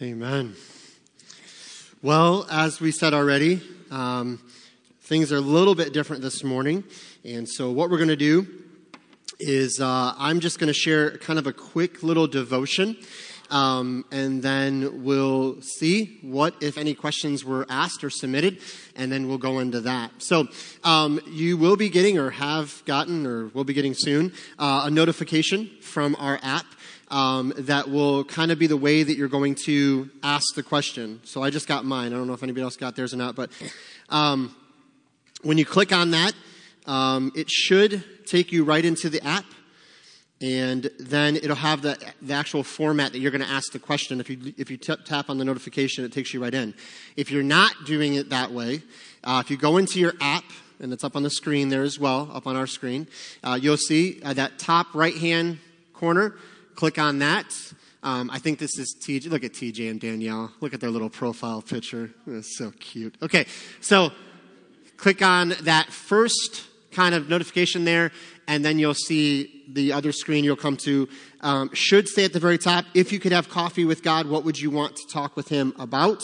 Amen. Well, as we said already, um, things are a little bit different this morning. And so, what we're going to do is uh, I'm just going to share kind of a quick little devotion. Um, and then we'll see what, if any, questions were asked or submitted, and then we'll go into that. So, um, you will be getting, or have gotten, or will be getting soon, uh, a notification from our app um, that will kind of be the way that you're going to ask the question. So I just got mine. I don't know if anybody else got theirs or not, but um, when you click on that, um, it should take you right into the app. And then it'll have the, the actual format that you're going to ask the question. If you, if you t- tap on the notification, it takes you right in. If you're not doing it that way, uh, if you go into your app, and it's up on the screen there as well, up on our screen, uh, you'll see uh, that top right hand corner, Click on that. Um, I think this is TJ. Look at TJ and Danielle. Look at their little profile picture. It's so cute. Okay, so click on that first kind of notification there, and then you'll see the other screen you'll come to. Um, should stay at the very top, if you could have coffee with God, what would you want to talk with Him about?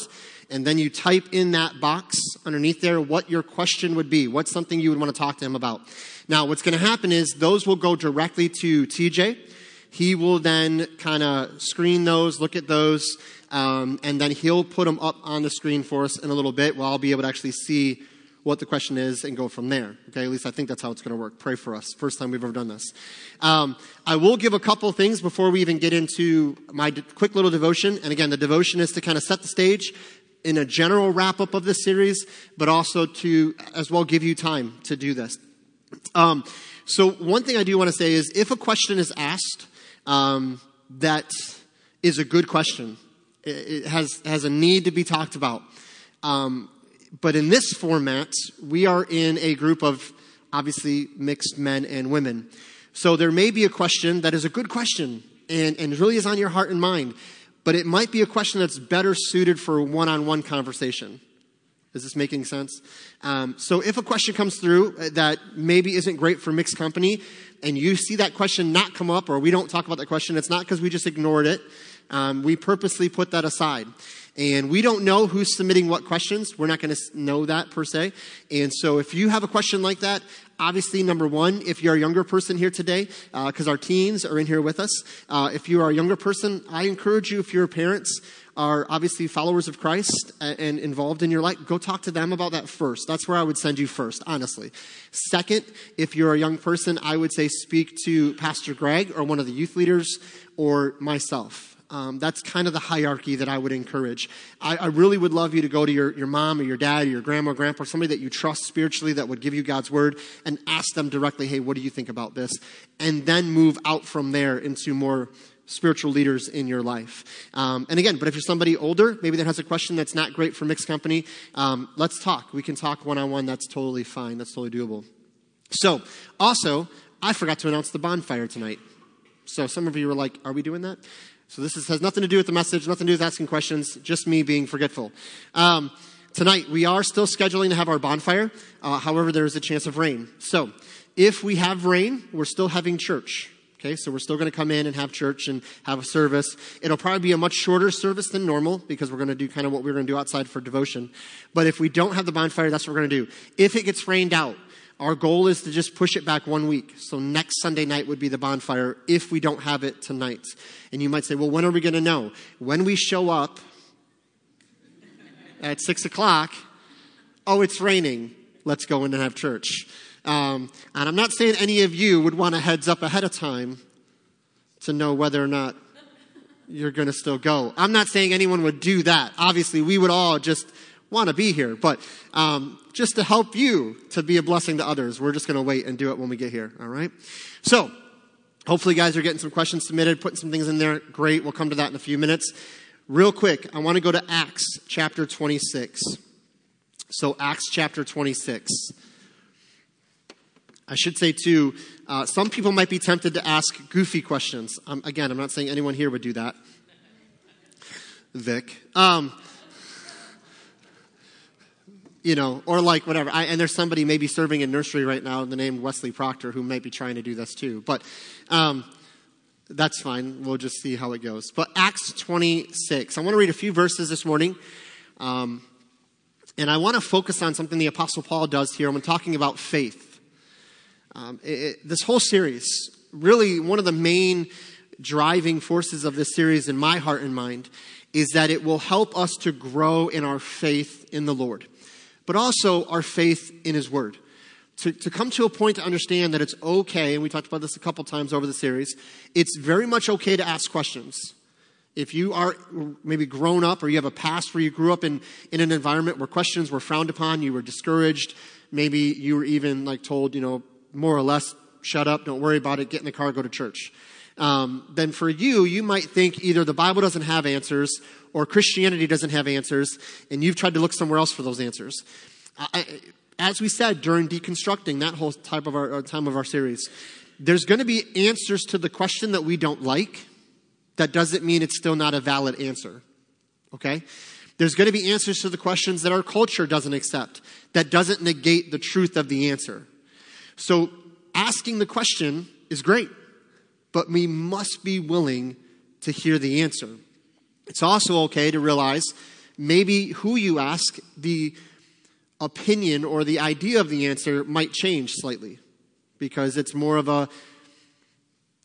And then you type in that box underneath there what your question would be. What's something you would want to talk to Him about? Now, what's going to happen is those will go directly to TJ he will then kind of screen those, look at those, um, and then he'll put them up on the screen for us in a little bit where I'll be able to actually see what the question is and go from there. Okay, at least I think that's how it's going to work. Pray for us. First time we've ever done this. Um, I will give a couple things before we even get into my quick little devotion. And again, the devotion is to kind of set the stage in a general wrap up of this series, but also to as well give you time to do this. Um, so one thing I do want to say is if a question is asked, um, that is a good question. It has, has a need to be talked about. Um, but in this format, we are in a group of obviously mixed men and women. So there may be a question that is a good question and, and really is on your heart and mind, but it might be a question that's better suited for one on one conversation. Is this making sense? Um, so if a question comes through that maybe isn't great for mixed company, and you see that question not come up, or we don't talk about that question, it's not because we just ignored it. Um, we purposely put that aside. And we don't know who's submitting what questions. We're not going to know that per se. And so if you have a question like that, obviously, number one, if you're a younger person here today, because uh, our teens are in here with us, uh, if you are a younger person, I encourage you, if you're parents, are obviously followers of Christ and involved in your life, go talk to them about that first. That's where I would send you first, honestly. Second, if you're a young person, I would say speak to Pastor Greg or one of the youth leaders or myself. Um, that's kind of the hierarchy that I would encourage. I, I, really would love you to go to your, your mom or your dad or your grandma or grandpa, somebody that you trust spiritually that would give you God's word, and ask them directly, hey, what do you think about this? And then move out from there into more spiritual leaders in your life. Um, and again, but if you're somebody older, maybe that has a question that's not great for mixed company, um, let's talk. We can talk one on one. That's totally fine. That's totally doable. So, also, I forgot to announce the bonfire tonight. So some of you were like, "Are we doing that?" So this is, has nothing to do with the message, nothing to do with asking questions. Just me being forgetful. Um, tonight we are still scheduling to have our bonfire. Uh, however, there is a chance of rain. So if we have rain, we're still having church. Okay, so we're still going to come in and have church and have a service. It'll probably be a much shorter service than normal because we're going to do kind of what we are going to do outside for devotion. But if we don't have the bonfire, that's what we're going to do. If it gets rained out, our goal is to just push it back one week. So next Sunday night would be the bonfire if we don't have it tonight. And you might say, well, when are we going to know? When we show up at six o'clock, oh, it's raining. Let's go in and have church. Um, and I'm not saying any of you would want a heads up ahead of time to know whether or not you're going to still go. I'm not saying anyone would do that. Obviously, we would all just want to be here, but um, just to help you to be a blessing to others, we're just going to wait and do it when we get here. All right. So, hopefully, guys are getting some questions submitted, putting some things in there. Great. We'll come to that in a few minutes. Real quick, I want to go to Acts chapter 26. So, Acts chapter 26. I should say, too, uh, some people might be tempted to ask goofy questions. Um, again, I'm not saying anyone here would do that. Vic. Um, you know, or like whatever. I, and there's somebody maybe serving in nursery right now, the name Wesley Proctor, who might be trying to do this too. But um, That's fine. We'll just see how it goes. But Acts 26. I want to read a few verses this morning. Um, and I want to focus on something the Apostle Paul does here. I'm talking about faith. Um, it, it, this whole series, really, one of the main driving forces of this series in my heart and mind is that it will help us to grow in our faith in the Lord, but also our faith in His Word. To, to come to a point to understand that it's okay, and we talked about this a couple times over the series, it's very much okay to ask questions. If you are maybe grown up or you have a past where you grew up in, in an environment where questions were frowned upon, you were discouraged, maybe you were even like told, you know, more or less, shut up, don't worry about it, get in the car, go to church um, then for you, you might think either the Bible doesn't have answers or Christianity doesn't have answers, and you've tried to look somewhere else for those answers. I, as we said during deconstructing that whole type of our, time of our series, there's going to be answers to the question that we don't like. That doesn't mean it's still not a valid answer. Okay? There's going to be answers to the questions that our culture doesn't accept. That doesn't negate the truth of the answer. So asking the question is great but we must be willing to hear the answer. It's also okay to realize maybe who you ask, the opinion or the idea of the answer might change slightly because it's more of a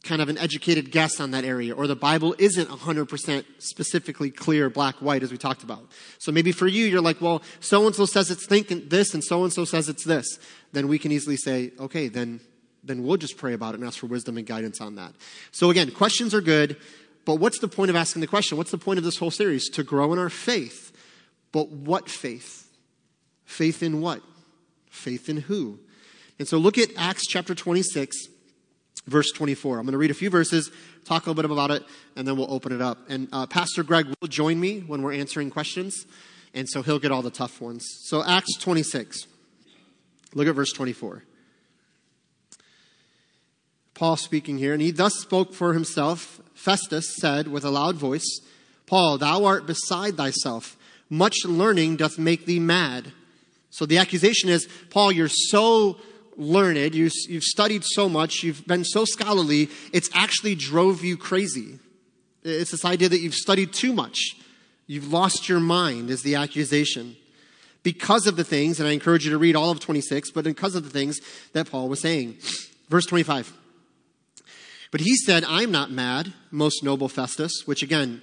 kind of an educated guess on that area, or the Bible isn't 100% specifically clear, black, white, as we talked about. So maybe for you, you're like, well, so and so says it's thinking this, and so and so says it's this. Then we can easily say, okay, then then we'll just pray about it and ask for wisdom and guidance on that. So again, questions are good, but what's the point of asking the question? What's the point of this whole series? To grow in our faith. But what faith? Faith in what? Faith in who? And so look at Acts chapter 26, verse 24. I'm going to read a few verses, talk a little bit about it, and then we'll open it up. And uh, Pastor Greg will join me when we're answering questions, and so he'll get all the tough ones. So, Acts 26. Look at verse 24. Paul speaking here, and he thus spoke for himself. Festus said with a loud voice, Paul, thou art beside thyself. Much learning doth make thee mad. So the accusation is, Paul, you're so learned, you, have studied so much, you've been so scholarly, it's actually drove you crazy. It's this idea that you've studied too much. You've lost your mind, is the accusation. Because of the things, and I encourage you to read all of 26, but because of the things that Paul was saying. Verse 25. But he said, I'm not mad, most noble Festus, which again,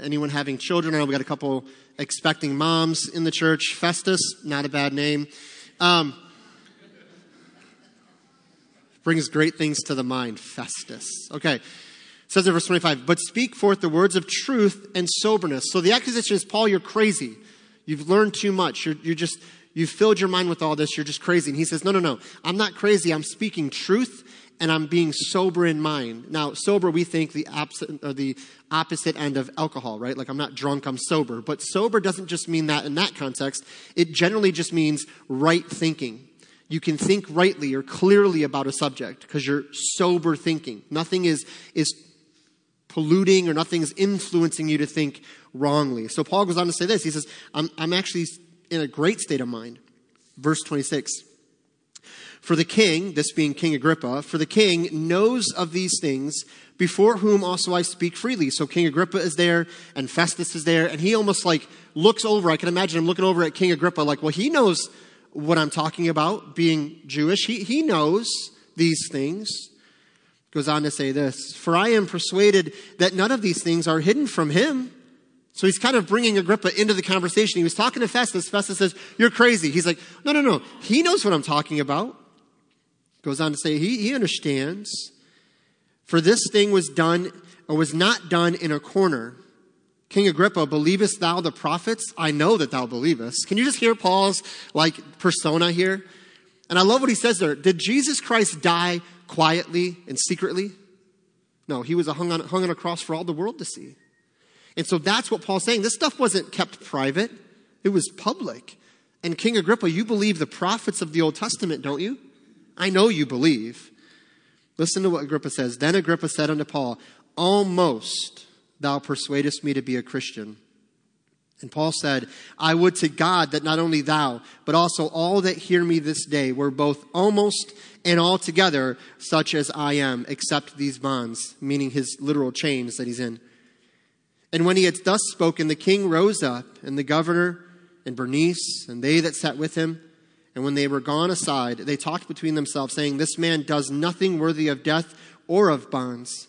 anyone having children, I know we got a couple expecting moms in the church. Festus, not a bad name. Um, brings great things to the mind. Festus. Okay. says in verse 25, but speak forth the words of truth and soberness. So the accusation is, Paul, you're crazy. You've learned too much. You're, you're just, you've filled your mind with all this. You're just crazy. And he says, no, no, no. I'm not crazy. I'm speaking truth and I'm being sober in mind. Now, sober, we think the opposite, or the opposite end of alcohol, right? Like I'm not drunk, I'm sober. But sober doesn't just mean that in that context. It generally just means right thinking. You can think rightly or clearly about a subject because you're sober thinking. Nothing is, is polluting or nothing is influencing you to think wrongly. So Paul goes on to say this. He says, I'm, I'm actually in a great state of mind. Verse 26. For the king, this being King Agrippa, for the king knows of these things, before whom also I speak freely. So King Agrippa is there, and Festus is there, and he almost like looks over. I can imagine him looking over at King Agrippa, like, well, he knows what I'm talking about, being Jewish. He, he knows these things. Goes on to say this For I am persuaded that none of these things are hidden from him. So he's kind of bringing Agrippa into the conversation. He was talking to Festus. Festus says, You're crazy. He's like, No, no, no. He knows what I'm talking about. Goes on to say, he, he understands. For this thing was done, or was not done in a corner. King Agrippa, believest thou the prophets? I know that thou believest. Can you just hear Paul's like persona here? And I love what he says there. Did Jesus Christ die quietly and secretly? No, he was hung on, hung on a cross for all the world to see. And so that's what Paul's saying. This stuff wasn't kept private, it was public. And King Agrippa, you believe the prophets of the Old Testament, don't you? I know you believe. Listen to what Agrippa says. Then Agrippa said unto Paul, Almost thou persuadest me to be a Christian. And Paul said, I would to God that not only thou, but also all that hear me this day were both almost and altogether such as I am, except these bonds, meaning his literal chains that he's in. And when he had thus spoken, the king rose up, and the governor, and Bernice, and they that sat with him. And when they were gone aside, they talked between themselves, saying, This man does nothing worthy of death or of bonds.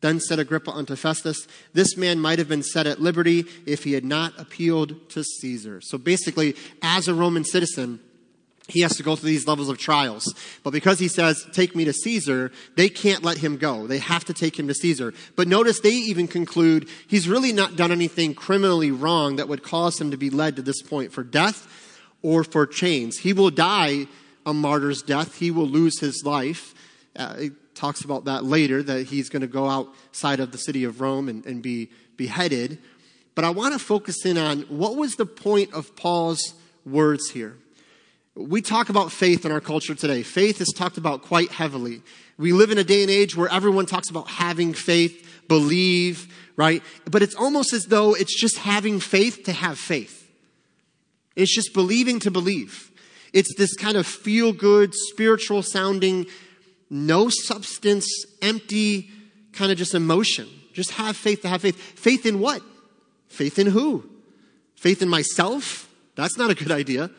Then said Agrippa unto Festus, This man might have been set at liberty if he had not appealed to Caesar. So basically, as a Roman citizen, he has to go through these levels of trials. But because he says, Take me to Caesar, they can't let him go. They have to take him to Caesar. But notice they even conclude he's really not done anything criminally wrong that would cause him to be led to this point for death or for chains. He will die a martyr's death, he will lose his life. Uh, talks about that later, that he's going to go outside of the city of Rome and, and be beheaded. But I want to focus in on what was the point of Paul's words here. We talk about faith in our culture today. Faith is talked about quite heavily. We live in a day and age where everyone talks about having faith, believe, right? But it's almost as though it's just having faith to have faith. It's just believing to believe. It's this kind of feel good, spiritual sounding no substance, empty kind of just emotion. Just have faith to have faith. Faith in what? Faith in who? Faith in myself? That's not a good idea.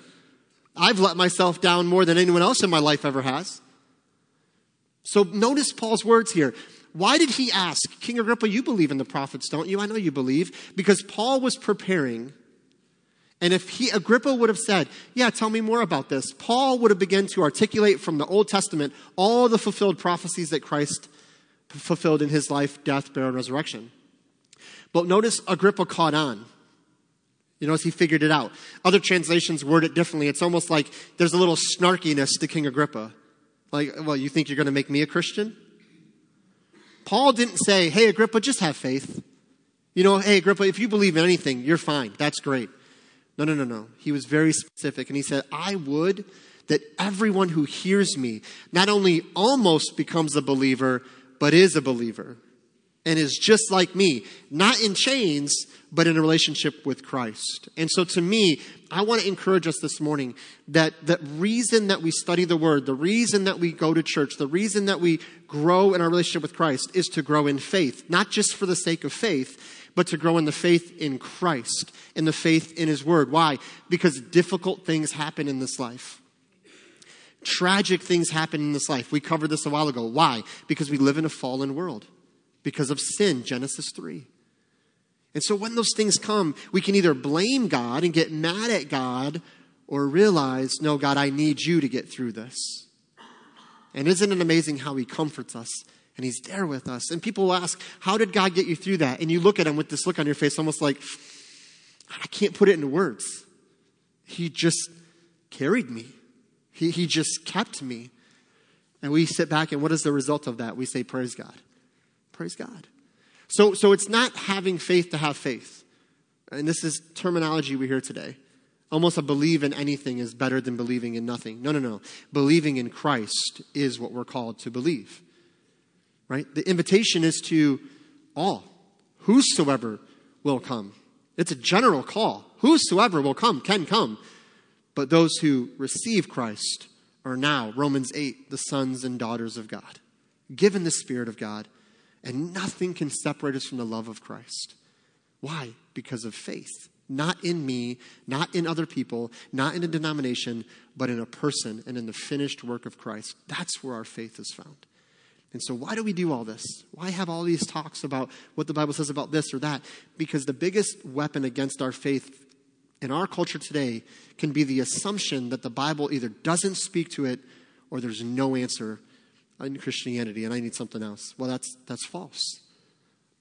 I've let myself down more than anyone else in my life ever has. So notice Paul's words here. Why did he ask, King Agrippa, you believe in the prophets, don't you? I know you believe. Because Paul was preparing and if he, Agrippa would have said, Yeah, tell me more about this, Paul would have begun to articulate from the Old Testament all the fulfilled prophecies that Christ fulfilled in his life, death, burial, and resurrection. But notice Agrippa caught on. You notice he figured it out. Other translations word it differently. It's almost like there's a little snarkiness to King Agrippa. Like, well, you think you're going to make me a Christian? Paul didn't say, Hey, Agrippa, just have faith. You know, hey, Agrippa, if you believe in anything, you're fine. That's great. No, no, no, no. He was very specific and he said, I would that everyone who hears me not only almost becomes a believer, but is a believer and is just like me, not in chains, but in a relationship with Christ. And so to me, I want to encourage us this morning that the reason that we study the Word, the reason that we go to church, the reason that we grow in our relationship with Christ is to grow in faith, not just for the sake of faith, but to grow in the faith in Christ, in the faith in His Word. Why? Because difficult things happen in this life. Tragic things happen in this life. We covered this a while ago. Why? Because we live in a fallen world, because of sin, Genesis 3. And so when those things come, we can either blame God and get mad at God or realize, no, God, I need you to get through this. And isn't it amazing how He comforts us and He's there with us. And people will ask, How did God get you through that? And you look at Him with this look on your face, almost like, I can't put it into words. He just carried me, He, he just kept me. And we sit back, and what is the result of that? We say, Praise God. Praise God. So, so it's not having faith to have faith. And this is terminology we hear today. Almost a believe in anything is better than believing in nothing. No, no, no. Believing in Christ is what we're called to believe right? The invitation is to all. Whosoever will come. It's a general call. Whosoever will come can come. But those who receive Christ are now, Romans 8, the sons and daughters of God, given the Spirit of God, and nothing can separate us from the love of Christ. Why? Because of faith. Not in me, not in other people, not in a denomination, but in a person and in the finished work of Christ. That's where our faith is found. And so, why do we do all this? Why have all these talks about what the Bible says about this or that? Because the biggest weapon against our faith in our culture today can be the assumption that the Bible either doesn't speak to it or there's no answer in Christianity and I need something else. Well, that's, that's false.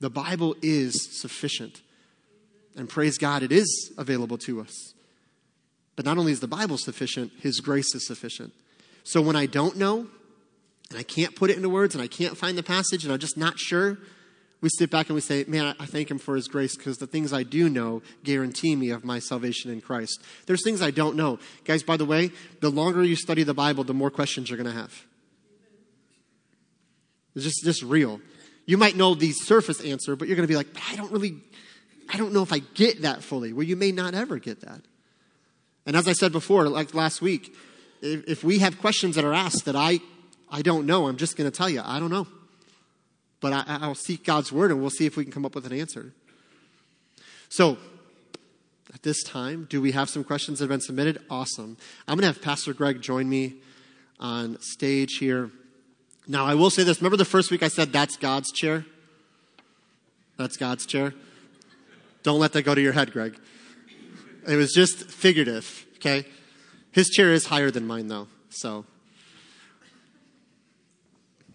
The Bible is sufficient. And praise God, it is available to us. But not only is the Bible sufficient, His grace is sufficient. So when I don't know, and I can't put it into words and I can't find the passage and I'm just not sure, we sit back and we say, Man, I thank Him for His grace because the things I do know guarantee me of my salvation in Christ. There's things I don't know. Guys, by the way, the longer you study the Bible, the more questions you're going to have. It's just, just real. You might know the surface answer, but you're going to be like, I don't really, I don't know if I get that fully. Well, you may not ever get that. And as I said before, like last week, if, if we have questions that are asked that I, I don't know, I'm just going to tell you, I don't know. But I, I'll seek God's word and we'll see if we can come up with an answer. So, at this time, do we have some questions that have been submitted? Awesome. I'm going to have Pastor Greg join me on stage here. Now, I will say this. Remember the first week I said that's God's chair? That's God's chair. Don't let that go to your head, Greg. It was just figurative, okay? His chair is higher than mine, though, so.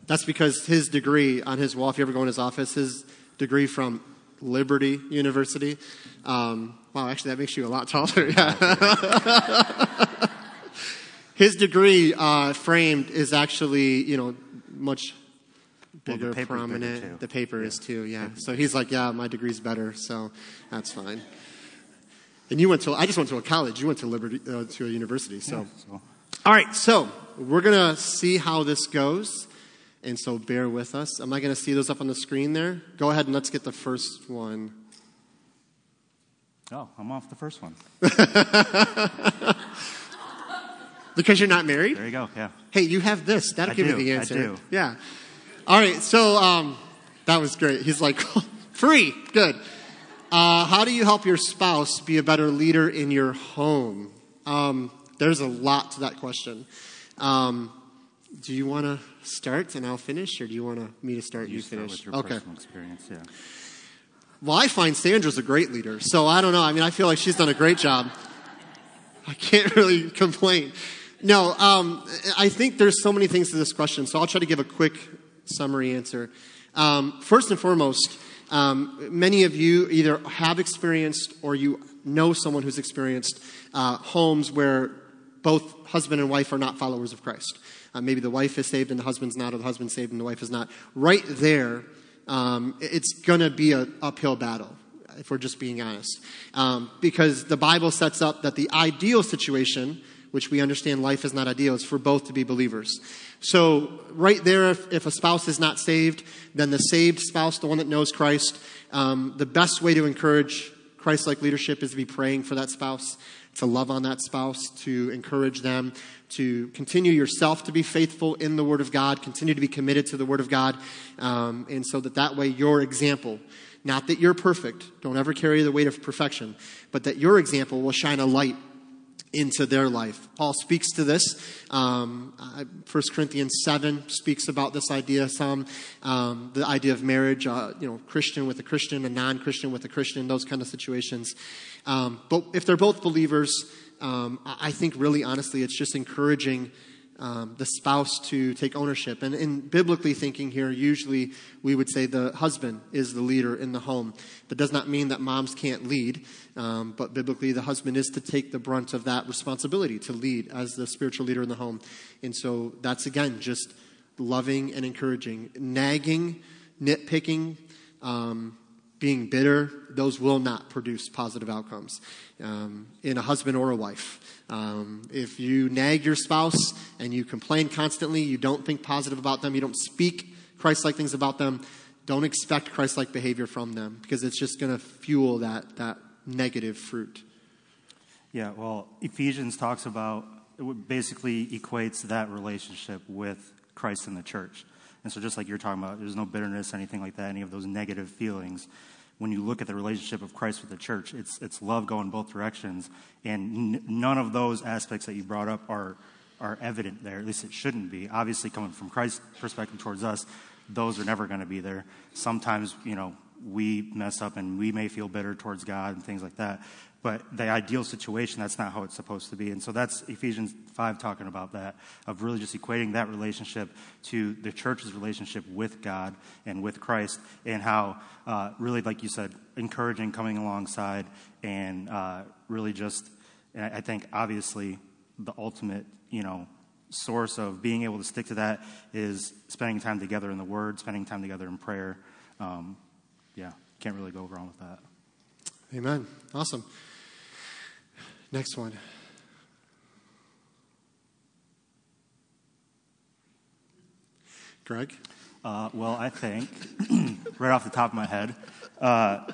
That's because his degree on his wall, if you ever go in his office, his degree from Liberty University. Um, wow, actually, that makes you a lot taller. Yeah. his degree uh, framed is actually, you know, much bigger, well, the prominent. Bigger the paper yeah. is too, yeah. So he's like, yeah, my degree's better, so that's fine. And you went to, I just went to a college. You went to Liberty, uh, to a university, so. Yeah, so. All right, so we're going to see how this goes. And so bear with us. Am I going to see those up on the screen there? Go ahead and let's get the first one. Oh, I'm off the first one. because you're not married? There you go, yeah. Hey, you have this. That'll I give do, you the answer. I do. Yeah. All right, so um, that was great. He's like, free, good. Uh, how do you help your spouse be a better leader in your home? Um, there's a lot to that question. Um, do you want to start and I'll finish, or do you want me to start? You, you start finish. okay. Personal experience, yeah. Well, I find Sandra's a great leader, so I don't know. I mean, I feel like she's done a great job. I can't really complain. No, um, I think there's so many things to this question, so I'll try to give a quick summary answer. Um, first and foremost, um, many of you either have experienced or you know someone who's experienced uh, homes where both husband and wife are not followers of Christ. Uh, maybe the wife is saved and the husband's not, or the husband's saved and the wife is not. Right there, um, it's going to be an uphill battle, if we're just being honest. Um, because the Bible sets up that the ideal situation, which we understand life is not ideal, is for both to be believers. So, right there, if, if a spouse is not saved, then the saved spouse, the one that knows Christ, um, the best way to encourage Christ like leadership is to be praying for that spouse, to love on that spouse, to encourage them, to continue yourself to be faithful in the Word of God, continue to be committed to the Word of God, um, and so that that way your example, not that you're perfect, don't ever carry the weight of perfection, but that your example will shine a light into their life. Paul speaks to this. Um, 1 Corinthians 7 speaks about this idea some, um, the idea of marriage, uh, you know, Christian with a Christian, a non Christian with a Christian, those kind of situations. Um, but if they're both believers, um, I think really honestly, it's just encouraging um, the spouse to take ownership. And in biblically thinking here, usually we would say the husband is the leader in the home. That does not mean that moms can't lead, um, but biblically the husband is to take the brunt of that responsibility to lead as the spiritual leader in the home. And so that's again just loving and encouraging. Nagging, nitpicking, um, being bitter, those will not produce positive outcomes um, in a husband or a wife. Um, if you nag your spouse and you complain constantly, you don't think positive about them, you don't speak Christ like things about them, don't expect Christ like behavior from them because it's just going to fuel that, that negative fruit. Yeah, well, Ephesians talks about, it basically equates that relationship with Christ and the church. And so, just like you're talking about, there's no bitterness, anything like that, any of those negative feelings when you look at the relationship of Christ with the church, it's, it's love going both directions. And n- none of those aspects that you brought up are, are evident there. At least it shouldn't be. Obviously, coming from Christ's perspective towards us, those are never going to be there. Sometimes, you know, we mess up and we may feel bitter towards God and things like that. But the ideal situation, that's not how it's supposed to be. And so that's Ephesians 5 talking about that, of really just equating that relationship to the church's relationship with God and with Christ, and how, uh, really, like you said, encouraging, coming alongside, and uh, really just, and I think obviously the ultimate, you know, source of being able to stick to that is spending time together in the Word, spending time together in prayer. Um, yeah, can't really go wrong with that. Amen. Awesome. Next one. Greg? Uh, well, I think, right off the top of my head, uh,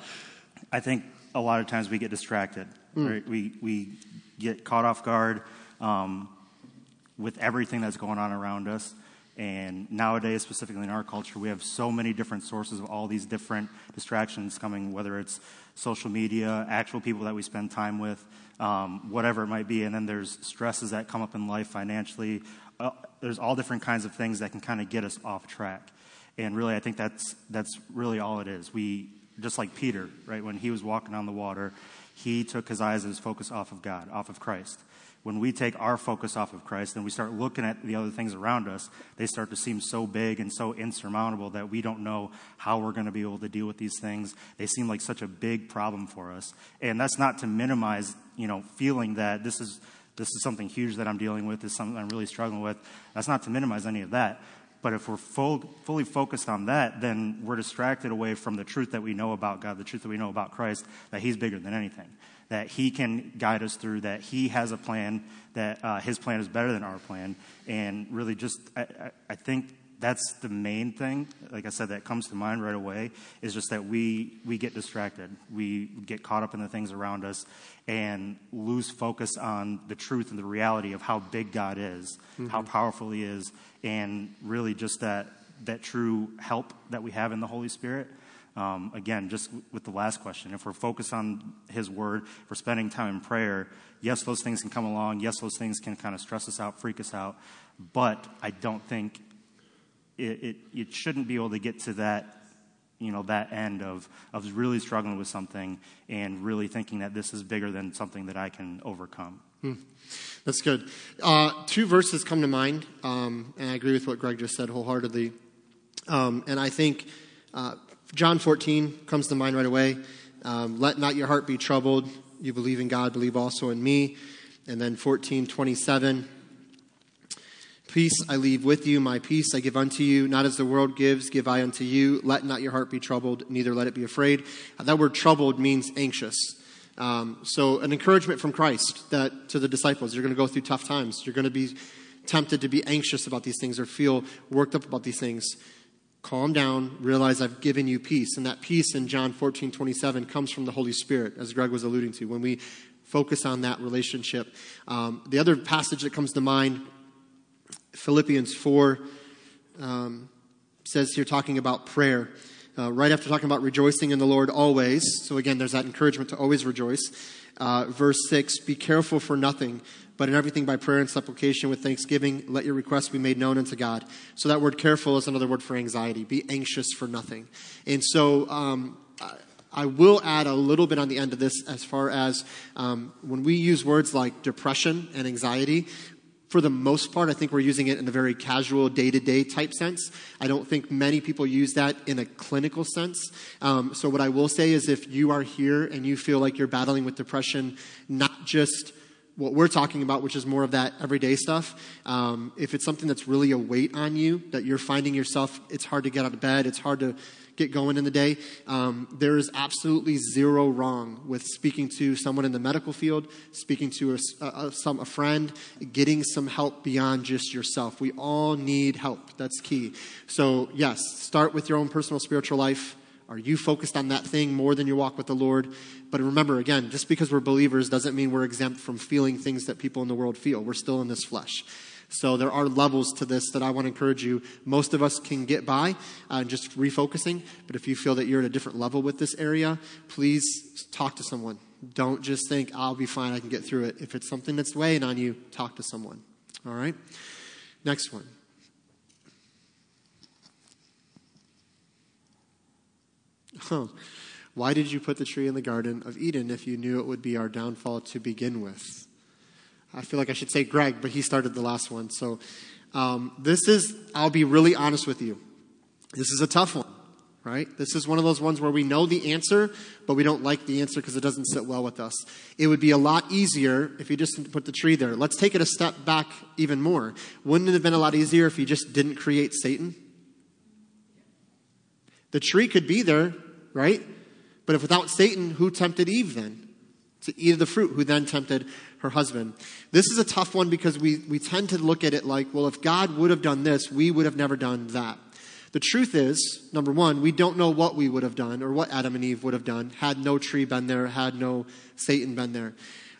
I think a lot of times we get distracted. Right? We we get caught off guard um, with everything that's going on around us. And nowadays, specifically in our culture, we have so many different sources of all these different distractions coming, whether it's social media, actual people that we spend time with, um, whatever it might be. And then there's stresses that come up in life financially. Uh, there's all different kinds of things that can kind of get us off track. And really, I think that's, that's really all it is. We, just like Peter, right, when he was walking on the water, he took his eyes and his focus off of God, off of Christ when we take our focus off of Christ and we start looking at the other things around us, they start to seem so big and so insurmountable that we don't know how we're going to be able to deal with these things. They seem like such a big problem for us. And that's not to minimize, you know, feeling that this is this is something huge that I'm dealing with, this is something I'm really struggling with. That's not to minimize any of that. But if we're full, fully focused on that, then we're distracted away from the truth that we know about God, the truth that we know about Christ, that He's bigger than anything that He can guide us through, that He has a plan, that uh, His plan is better than our plan. And really, just, I, I, I think that's the main thing, like I said, that comes to mind right away is just that we, we get distracted. We get caught up in the things around us and lose focus on the truth and the reality of how big God is, mm-hmm. how powerful He is, and really just that, that true help that we have in the Holy Spirit. Um, again, just with the last question, if we're focused on His Word, if we're spending time in prayer, yes, those things can come along. Yes, those things can kind of stress us out, freak us out. But I don't think it, it, it shouldn't be able to get to that you know that end of of really struggling with something and really thinking that this is bigger than something that I can overcome. Hmm. That's good. Uh, two verses come to mind, um, and I agree with what Greg just said wholeheartedly. Um, and I think uh, John 14 comes to mind right away. Um, Let not your heart be troubled. You believe in God, believe also in me. And then 14, 27. Peace I leave with you, my peace I give unto you. Not as the world gives, give I unto you. Let not your heart be troubled, neither let it be afraid. That word troubled means anxious. Um, so, an encouragement from Christ that to the disciples, you're going to go through tough times. You're going to be tempted to be anxious about these things or feel worked up about these things calm down, realize I've given you peace. And that peace in John 14, 27 comes from the Holy Spirit, as Greg was alluding to, when we focus on that relationship. Um, the other passage that comes to mind, Philippians 4, um, says here talking about prayer. Uh, right after talking about rejoicing in the Lord always. So again, there's that encouragement to always rejoice. Uh, verse 6 Be careful for nothing, but in everything by prayer and supplication with thanksgiving, let your requests be made known unto God. So that word careful is another word for anxiety. Be anxious for nothing. And so, um, I will add a little bit on the end of this as far as um, when we use words like depression and anxiety, for the most part, I think we're using it in a very casual, day to day type sense. I don't think many people use that in a clinical sense. Um, so, what I will say is if you are here and you feel like you're battling with depression, not just what we're talking about, which is more of that everyday stuff. Um, if it's something that's really a weight on you, that you're finding yourself, it's hard to get out of bed, it's hard to get going in the day, um, there is absolutely zero wrong with speaking to someone in the medical field, speaking to a, a, some, a friend, getting some help beyond just yourself. We all need help. That's key. So, yes, start with your own personal spiritual life. Are you focused on that thing more than your walk with the Lord? But remember, again, just because we're believers doesn't mean we're exempt from feeling things that people in the world feel. We're still in this flesh. So there are levels to this that I want to encourage you. Most of us can get by uh, just refocusing, but if you feel that you're at a different level with this area, please talk to someone. Don't just think, I'll be fine, I can get through it. If it's something that's weighing on you, talk to someone. All right? Next one. Huh. Why did you put the tree in the Garden of Eden if you knew it would be our downfall to begin with? I feel like I should say Greg, but he started the last one. So um, this is, I'll be really honest with you. This is a tough one, right? This is one of those ones where we know the answer, but we don't like the answer because it doesn't sit well with us. It would be a lot easier if you just put the tree there. Let's take it a step back even more. Wouldn't it have been a lot easier if you just didn't create Satan? The tree could be there, right? But if without Satan, who tempted Eve then? To eat of the fruit, who then tempted her husband. This is a tough one because we, we tend to look at it like, well, if God would have done this, we would have never done that. The truth is, number one, we don't know what we would have done or what Adam and Eve would have done had no tree been there, had no Satan been there.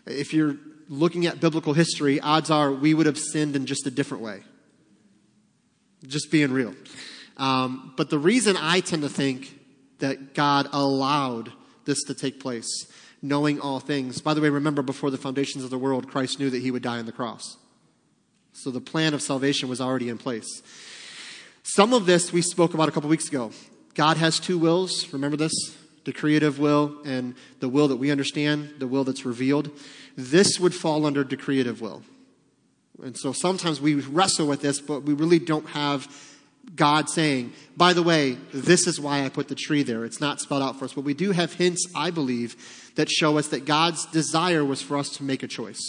If you're looking at biblical history, odds are we would have sinned in just a different way. Just being real. Um, but the reason I tend to think that God allowed this to take place, knowing all things. By the way, remember before the foundations of the world, Christ knew that he would die on the cross. So the plan of salvation was already in place. Some of this we spoke about a couple weeks ago. God has two wills. Remember this? The creative will and the will that we understand, the will that's revealed. This would fall under the creative will. And so sometimes we wrestle with this, but we really don't have God saying, by the way, this is why I put the tree there. It's not spelled out for us. But we do have hints, I believe, that show us that God's desire was for us to make a choice.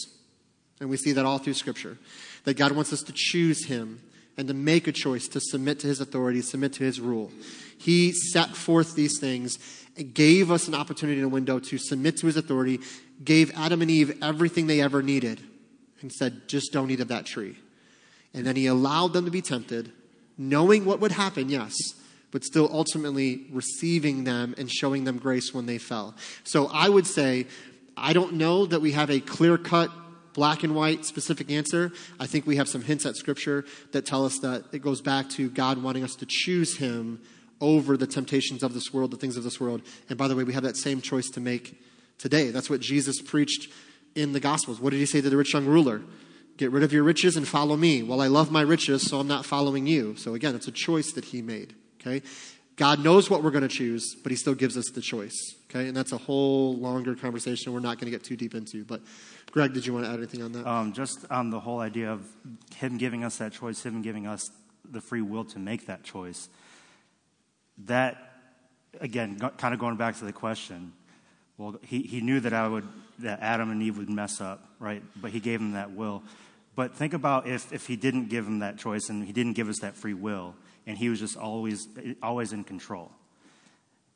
And we see that all through Scripture. That God wants us to choose Him and to make a choice to submit to His authority, submit to His rule. He set forth these things and gave us an opportunity in a window to submit to His authority, gave Adam and Eve everything they ever needed, and said, just don't eat of that tree. And then He allowed them to be tempted knowing what would happen, yes, but still ultimately receiving them and showing them grace when they fell. So I would say, I don't know that we have a clear cut, black and white specific answer. I think we have some hints at Scripture that tell us that it goes back to God wanting us to choose Him over the temptations of this world, the things of this world. And by the way, we have that same choice to make today. That's what Jesus preached in the Gospels. What did He say to the rich young ruler? Get rid of your riches and follow me. Well, I love my riches, so I'm not following you. So again, it's a choice that he made. Okay? God knows what we're going to choose, but he still gives us the choice. Okay? And that's a whole longer conversation we're not going to get too deep into. But Greg, did you want to add anything on that? Um, just on the whole idea of him giving us that choice, him giving us the free will to make that choice. That, again, kind of going back to the question, well, he, he knew that I would, that Adam and Eve would mess up, right? But he gave them that will. But think about if, if he didn't give him that choice and he didn't give us that free will and he was just always, always in control,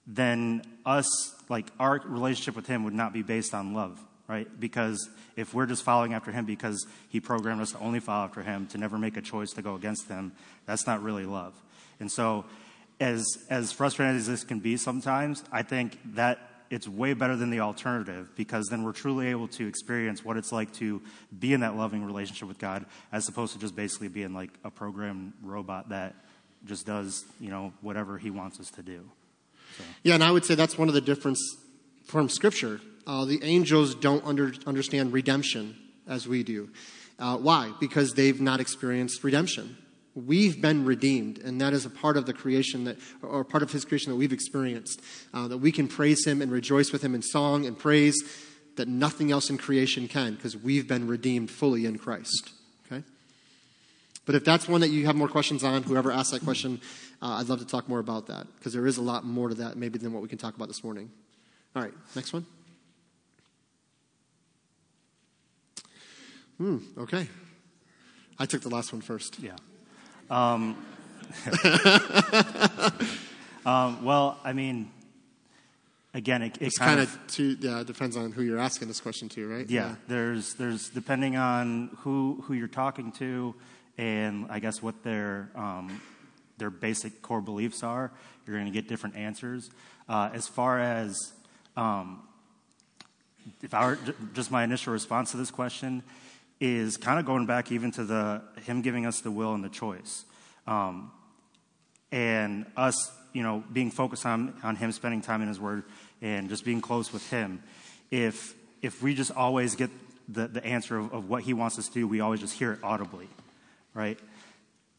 then us, like our relationship with him would not be based on love, right? Because if we're just following after him because he programmed us to only follow after him, to never make a choice to go against him, that's not really love. And so, as, as frustrating as this can be sometimes, I think that it's way better than the alternative because then we're truly able to experience what it's like to be in that loving relationship with God as opposed to just basically being like a programmed robot that just does, you know, whatever he wants us to do. So. Yeah, and I would say that's one of the difference from Scripture. Uh, the angels don't under, understand redemption as we do. Uh, why? Because they've not experienced redemption. We've been redeemed, and that is a part of the creation that, or part of His creation that we've experienced. Uh, that we can praise Him and rejoice with Him in song and praise that nothing else in creation can, because we've been redeemed fully in Christ. Okay? But if that's one that you have more questions on, whoever asked that question, uh, I'd love to talk more about that, because there is a lot more to that maybe than what we can talk about this morning. All right, next one. Hmm, okay. I took the last one first. Yeah. Um, um, well, I mean, again, it, it kind, kind of, too, yeah, it depends on who you're asking this question to, right? Yeah, yeah, there's there's depending on who who you're talking to, and I guess what their um, their basic core beliefs are. You're going to get different answers. Uh, as far as um, if I were just my initial response to this question is kind of going back even to the him giving us the will and the choice, um, and us, you know, being focused on on him spending time in His Word and just being close with Him. If if we just always get the the answer of, of what He wants us to do, we always just hear it audibly, right?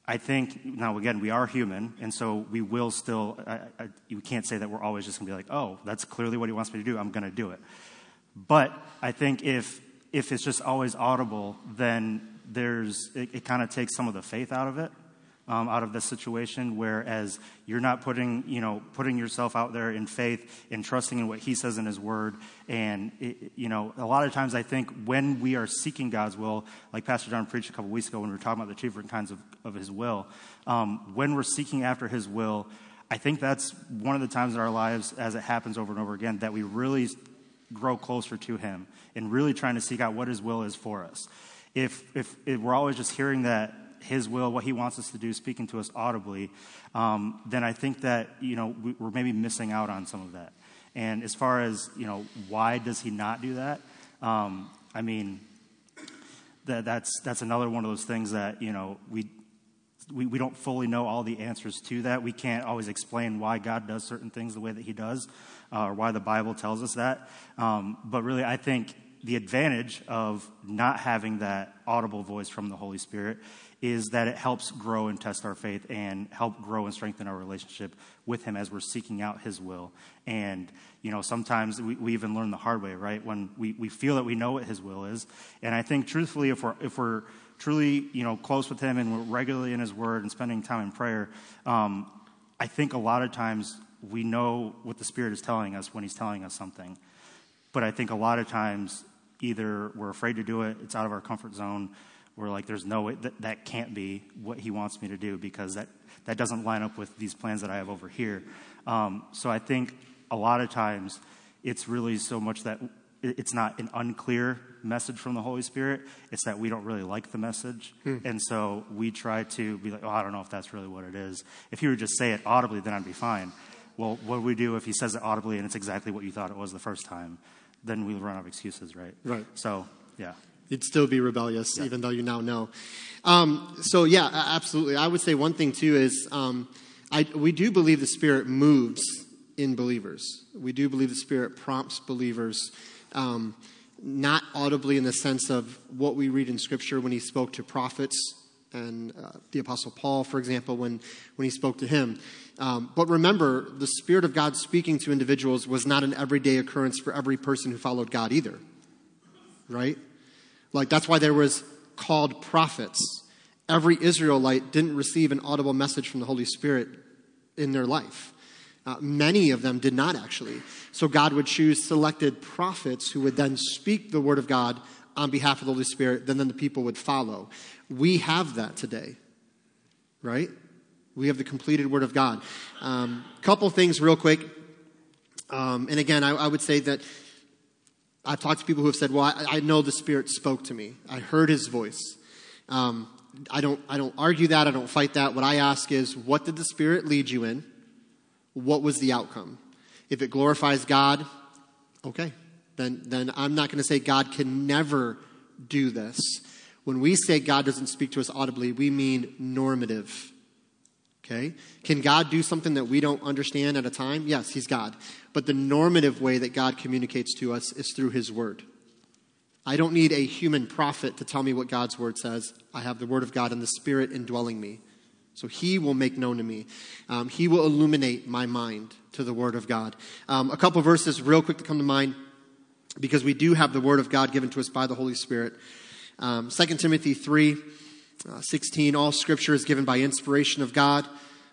I think now again we are human, and so we will still. I, I, you can't say that we're always just going to be like, "Oh, that's clearly what he wants me to do. I'm going to do it." But I think if if it's just always audible, then there's it, it kind of takes some of the faith out of it, um, out of the situation. Whereas you're not putting you know putting yourself out there in faith and trusting in what He says in His Word. And it, you know, a lot of times I think when we are seeking God's will, like Pastor John preached a couple weeks ago when we were talking about the different kinds of, of His will, um, when we're seeking after His will. I think that's one of the times in our lives, as it happens over and over again, that we really grow closer to Him and really trying to seek out what His will is for us. If, if, if we're always just hearing that His will, what He wants us to do, speaking to us audibly, um, then I think that you know we, we're maybe missing out on some of that. And as far as you know, why does He not do that? Um, I mean, that, that's that's another one of those things that you know we we, we don't fully know all the answers to that. We can't always explain why God does certain things the way that He does, uh, or why the Bible tells us that. Um, but really, I think the advantage of not having that audible voice from the Holy Spirit is that it helps grow and test our faith and help grow and strengthen our relationship with Him as we're seeking out His will. And, you know, sometimes we, we even learn the hard way, right? When we, we feel that we know what His will is. And I think, truthfully, if we're, if we're truly, you know, close with Him and we're regularly in His Word and spending time in prayer, um, I think a lot of times we know what the Spirit is telling us when He's telling us something. But I think a lot of times either we're afraid to do it, it's out of our comfort zone, we're like, there's no way that, that can't be what He wants me to do because that, that doesn't line up with these plans that I have over here. Um, so I think a lot of times it's really so much that it's not an unclear message from the Holy Spirit. It's that we don't really like the message. Hmm. And so we try to be like, oh, I don't know if that's really what it is. If he would just say it audibly, then I'd be fine. Well, what do we do if he says it audibly and it's exactly what you thought it was the first time? Then we run out of excuses, right? Right. So, yeah. You'd still be rebellious, yeah. even though you now know. Um, so, yeah, absolutely. I would say one thing, too, is um, I, we do believe the Spirit moves in believers. We do believe the Spirit prompts believers. Um, not audibly in the sense of what we read in Scripture when he spoke to prophets and uh, the Apostle Paul, for example, when, when he spoke to him. Um, but remember, the Spirit of God speaking to individuals was not an everyday occurrence for every person who followed God either. Right? Like, that's why there was called prophets. Every Israelite didn't receive an audible message from the Holy Spirit in their life. Uh, many of them did not actually. So God would choose selected prophets who would then speak the word of God on behalf of the Holy Spirit, then, then the people would follow. We have that today, right? We have the completed word of God. A um, couple things, real quick. Um, and again, I, I, would say that I've talked to people who have said, "Well, I, I know the Spirit spoke to me. I heard His voice." Um, I don't. I don't argue that. I don't fight that. What I ask is, what did the Spirit lead you in? what was the outcome? If it glorifies God, okay, then, then I'm not going to say God can never do this. When we say God doesn't speak to us audibly, we mean normative. Okay? Can God do something that we don't understand at a time? Yes, He's God. But the normative way that God communicates to us is through His Word. I don't need a human prophet to tell me what God's Word says. I have the Word of God and the Spirit indwelling me. So he will make known to me. Um, he will illuminate my mind to the Word of God. Um, a couple verses, real quick, to come to mind, because we do have the Word of God given to us by the Holy Spirit. Um, 2 Timothy 3 uh, 16, all Scripture is given by inspiration of God.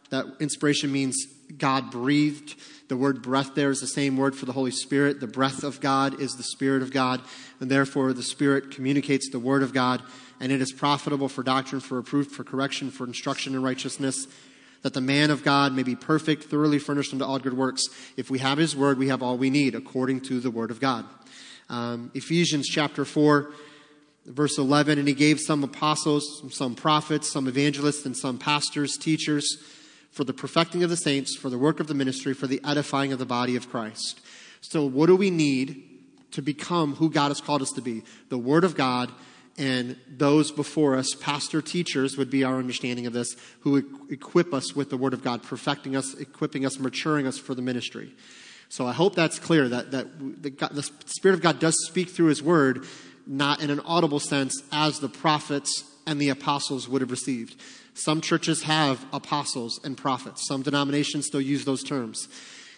That inspiration means God breathed. The word breath there is the same word for the Holy Spirit. The breath of God is the Spirit of God, and therefore the Spirit communicates the Word of God and it is profitable for doctrine, for reproof, for correction, for instruction in righteousness, that the man of God may be perfect, thoroughly furnished unto all good works. If we have his word, we have all we need, according to the word of God. Um, Ephesians chapter 4, verse 11, and he gave some apostles, some prophets, some evangelists, and some pastors, teachers, for the perfecting of the saints, for the work of the ministry, for the edifying of the body of Christ. So, what do we need to become who God has called us to be? The Word of God and those before us, pastor teachers, would be our understanding of this, who equip us with the Word of God, perfecting us, equipping us, maturing us for the ministry. So I hope that's clear that, that the, God, the Spirit of God does speak through His Word, not in an audible sense as the prophets and the apostles would have received. Some churches have apostles and prophets, some denominations still use those terms.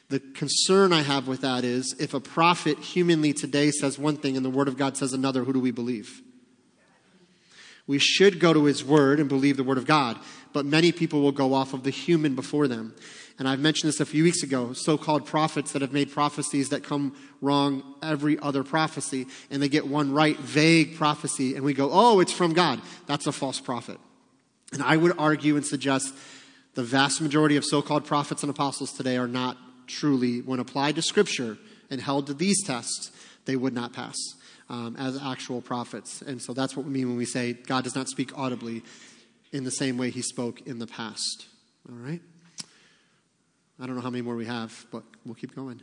The concern I have with that is if a prophet humanly today says one thing and the Word of God says another, who do we believe? We should go to his word and believe the word of God, but many people will go off of the human before them. And I've mentioned this a few weeks ago so called prophets that have made prophecies that come wrong every other prophecy, and they get one right, vague prophecy, and we go, oh, it's from God. That's a false prophet. And I would argue and suggest the vast majority of so called prophets and apostles today are not truly, when applied to Scripture and held to these tests, they would not pass um, as actual prophets. And so that's what we mean when we say God does not speak audibly. in the same way he spoke in the past. All right? I don't know how many more we have, but we'll keep going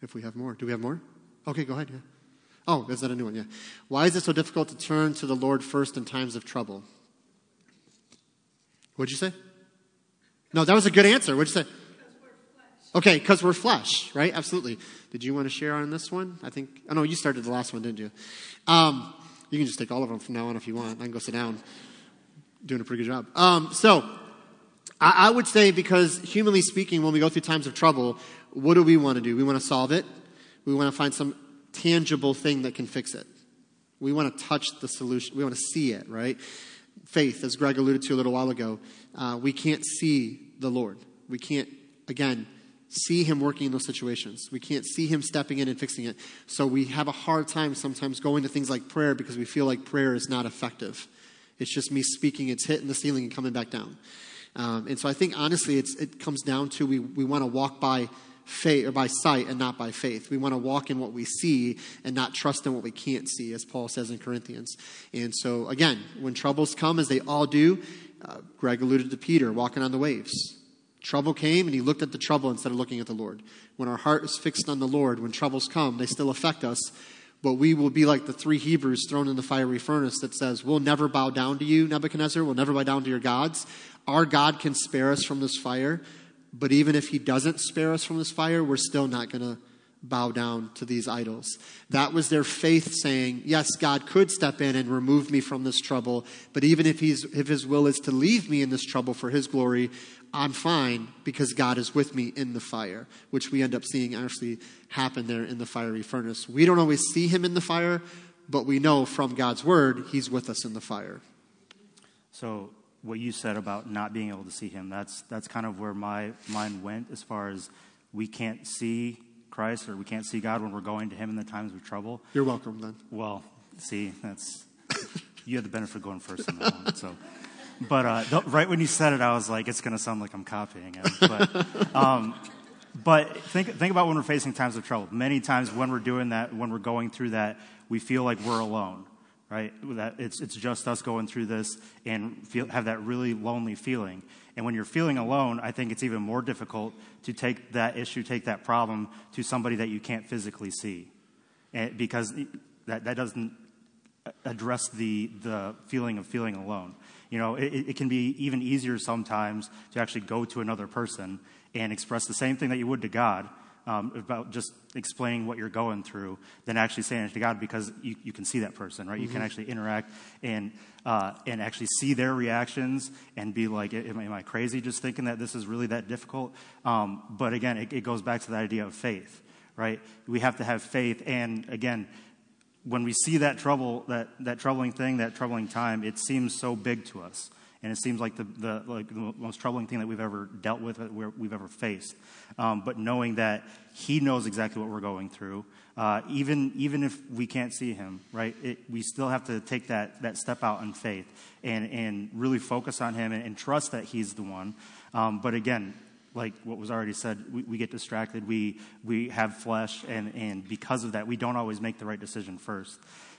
if we have more. Do we have more? Okay, go ahead. Yeah. Oh, is that a new one? Yeah. Why is it so difficult to turn to the Lord first in times of trouble? What'd you say? No, that was a good answer. What'd you say? Okay, because we're flesh, right? Absolutely. Did you want to share on this one? I think, oh no, you started the last one, didn't you? Um, you can just take all of them from now on if you want. I can go sit down. Doing a pretty good job. Um, so, I, I would say because humanly speaking, when we go through times of trouble, what do we want to do? We want to solve it. We want to find some tangible thing that can fix it. We want to touch the solution. We want to see it, right? Faith, as Greg alluded to a little while ago, uh, we can't see the Lord. We can't, again, see him working in those situations. We can't see him stepping in and fixing it. So we have a hard time sometimes going to things like prayer because we feel like prayer is not effective. It's just me speaking, it's hitting the ceiling and coming back down. Um, and so I think honestly, it comes down to we, we want to walk by faith or by sight and not by faith. We want to walk in what we see and not trust in what we can't see, as Paul says in Corinthians. And so again, when troubles come, as they all do, uh, Greg alluded to Peter walking on the waves. Trouble came and he looked at the trouble instead of looking at the Lord. When our heart is fixed on the Lord, when troubles come, they still affect us, but we will be like the three Hebrews thrown in the fiery furnace that says, We'll never bow down to you, Nebuchadnezzar. We'll never bow down to your gods. Our God can spare us from this fire, but even if he doesn't spare us from this fire, we're still not going to bow down to these idols. That was their faith saying, yes, God could step in and remove me from this trouble, but even if, he's, if his will is to leave me in this trouble for his glory, I'm fine because God is with me in the fire, which we end up seeing actually happen there in the fiery furnace. We don't always see him in the fire, but we know from God's word he's with us in the fire. So, what you said about not being able to see him, that's, that's kind of where my mind went as far as we can't see Christ or we can't see God when we're going to Him in the times of trouble. You're welcome then. Well, see, that's you had the benefit of going first in that one. So, but uh, right when you said it, I was like, it's going to sound like I'm copying it. But, um, but think think about when we're facing times of trouble. Many times when we're doing that, when we're going through that, we feel like we're alone. Right? That it's it's just us going through this and feel have that really lonely feeling. And when you're feeling alone, I think it's even more difficult to take that issue, take that problem to somebody that you can't physically see. And because that, that doesn't address the, the feeling of feeling alone. You know, it, it can be even easier sometimes to actually go to another person and express the same thing that you would to God um, about just explaining what you're going through than actually saying it to God because you, you can see that person, right? Mm-hmm. You can mm-hmm. actually interact and, uh, and actually see their reactions and be like, am, am, I crazy just thinking that this is really that difficult? Um, but again, it, it goes back to the idea of faith, right? We have to have faith. And again, when we see that trouble, that, that troubling thing, that troubling time, it seems so big to us and it seems like the, the, like the most troubling thing that we've ever dealt with, that we've ever faced. Um, but knowing that He knows exactly what we're going through, uh, even, even if we can't see Him, right, it, we still have to take that, that step out in faith and, and really focus on Him and, and trust that He's the one. Um, but again, like what was already said, we, we, get distracted. We, we have flesh, and, and because of that, we don't always make the right decision first.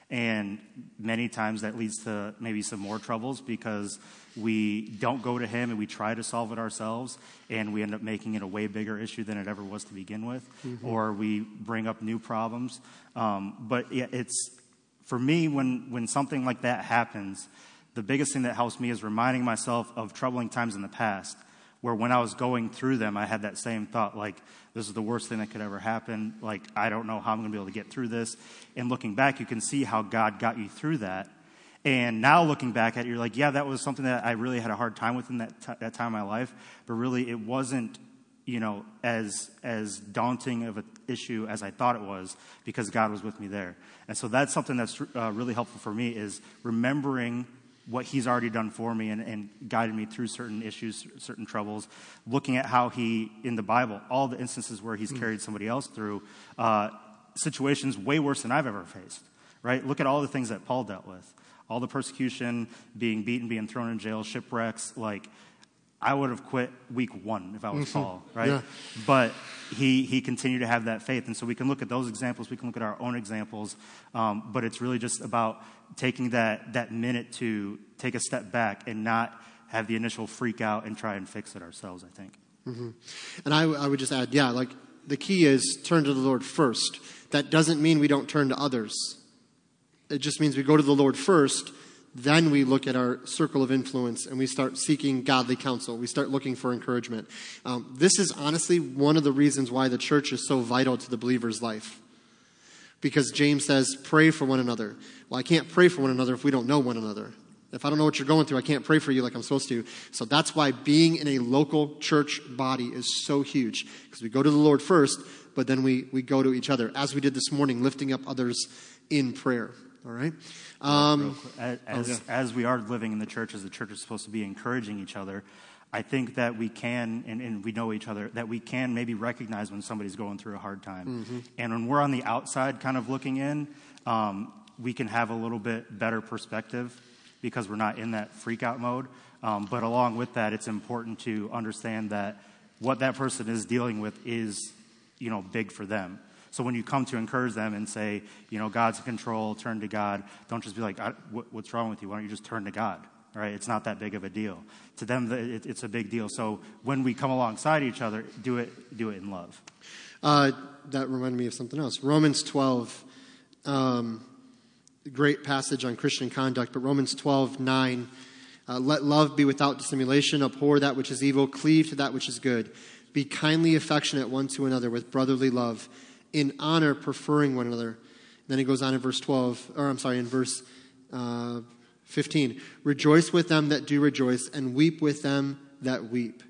And many times that leads to maybe some more troubles because we don't go to Him and we try to solve it ourselves, and we end up making it a way bigger issue than it ever was to begin with, mm-hmm. or we bring up new problems. Um, but yeah, it's for me when when something like that happens, the biggest thing that helps me is reminding myself of troubling times in the past, where when I was going through them, I had that same thought, like this is the worst thing that could ever happen. Like I don't know how I'm going to be able to get through this. And looking back, you can see how God got you through that and now looking back at it, you're like, yeah, that was something that I really had a hard time with in that, t- that time of my life. But really, it wasn't, you know, as, as daunting of an issue as I thought it was because God was with me there. And so that's something that's uh, really helpful for me is remembering what he's already done for me and, and, guided me through certain issues, certain troubles, looking at how he, in the Bible, all the instances where he's mm. carried somebody else through uh, situations way worse than I've ever faced, right? Look at all the things that Paul dealt with all the persecution, being beaten, being thrown in jail, shipwrecks, like I would have quit week one if I was mm-hmm. Paul, right? Yeah. But he, he continued to have that faith. And so we can look at those examples, we can look at our own examples, um, but it's really just about taking that, that minute to take a step back and not have the initial freak out and try and fix it ourselves, I think. And I, I would just add, yeah, like the key is turn to the Lord first. That doesn't mean we don't turn to others. It just means we go to the Lord first, then we look at our circle of influence and we start seeking godly counsel. We start looking for encouragement. Um, this is honestly one of the reasons why the church is so vital to the believer's life. Because James says, pray for one another. Well, I can't pray for one another if we don't know one another. If I don't know what you're going through, I can't pray for you like I'm supposed to. So that's why being in a local church body is so huge. Because we go to the Lord first, but then we, we go to each other, as we did this morning, lifting up others in prayer. All right? Um, as, as, as, we are living in the church, as the church is supposed to be encouraging each other, I think that we can, and, and we know each other, that we can maybe recognize when somebody's going through a hard time. Mm-hmm. And when we're on the outside kind of looking in, um, we can have a little bit better perspective because we're not in that freak out mode. Um, but along with that, it's important to understand that what that person is dealing with is, you know, big for them. So when you come to encourage them and say, you know, God's in control, turn to God, don't just be like, what's wrong with you? Why don't you just turn to God? Right? It's not that big of a deal. To them, it's a big deal. So when we come alongside each other, do it, do it in love. Uh, that reminded me of something else. Romans 12, um, great passage on Christian conduct, but Romans 12, 9. Uh, Let love be without dissimulation, abhor that which is evil, cleave to that which is good. Be kindly affectionate one to another with brotherly love in honor, preferring one another. Then he goes on in verse 12, or I'm sorry, in verse uh, 15. Rejoice with them that do rejoice, and weep with them that weep.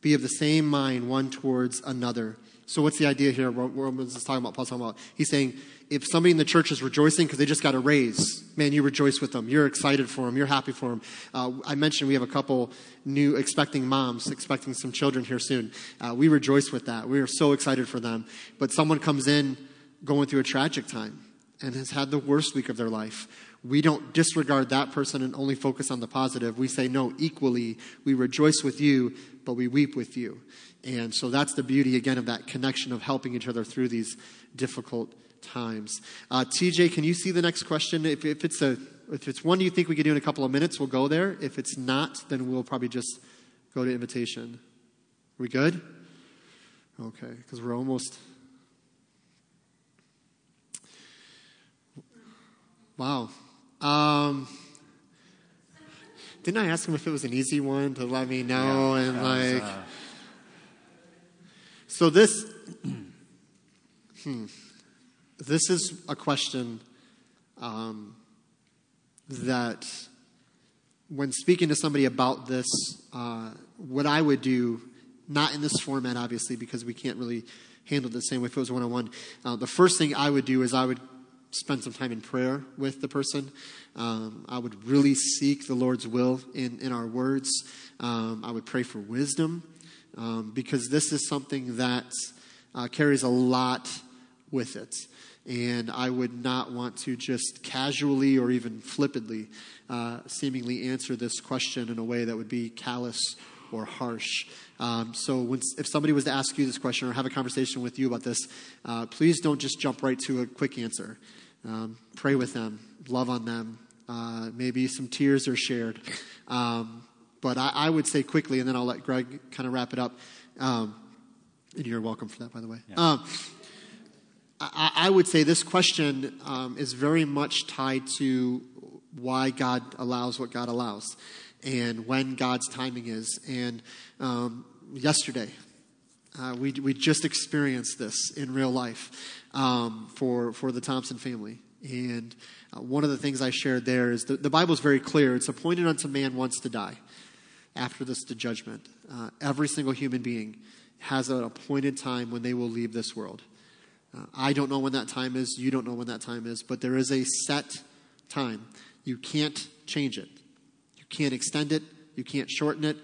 Be of the same mind one towards another. So, what's the idea here? What is talking about, Paul's talking about. He's saying, if somebody in the church is rejoicing because they just got a raise, man, you rejoice with them. You're excited for them. You're happy for them. Uh, I mentioned we have a couple new expecting moms, expecting some children here soon. Uh, we rejoice with that. We are so excited for them. But someone comes in going through a tragic time and has had the worst week of their life. We don't disregard that person and only focus on the positive. We say, no, equally, we rejoice with you, but we weep with you. And so that's the beauty, again, of that connection of helping each other through these difficult times. Uh, TJ, can you see the next question? If, if, it's a, if it's one you think we could do in a couple of minutes, we'll go there. If it's not, then we'll probably just go to invitation. Are we good? Okay, because we're almost. Wow. Um, didn't I ask him if it was an easy one to let me know? Yeah, and like. Was, uh... So this. hmm. This is a question um, that, when speaking to somebody about this, uh, what I would do, not in this format, obviously, because we can't really handle it the same way if it was one on one. The first thing I would do is I would spend some time in prayer with the person. Um, I would really seek the Lord's will in, in our words. Um, I would pray for wisdom um, because this is something that uh, carries a lot with it. And I would not want to just casually or even flippantly uh, seemingly answer this question in a way that would be callous or harsh. Um, so, when, if somebody was to ask you this question or have a conversation with you about this, uh, please don't just jump right to a quick answer. Um, pray with them, love on them. Uh, maybe some tears are shared. Um, but I, I, would say quickly, and then I'll let Greg kind of wrap it up. Um, and you're welcome for that, by the way. Yeah. I, I would say this question um, is very much tied to why God allows what God allows and when God's timing is. And um, yesterday, uh, we, we just experienced this in real life um, for, for the Thompson family. And uh, one of the things I shared there is the, the Bible is very clear. It's appointed unto man once to die. After this, the judgment. Uh, every single human being has an appointed time when they will leave this world. Uh, I don't know when that time is. You don't know when that time is. But there is a set time. You can't change it. You can't extend it. You can't shorten it.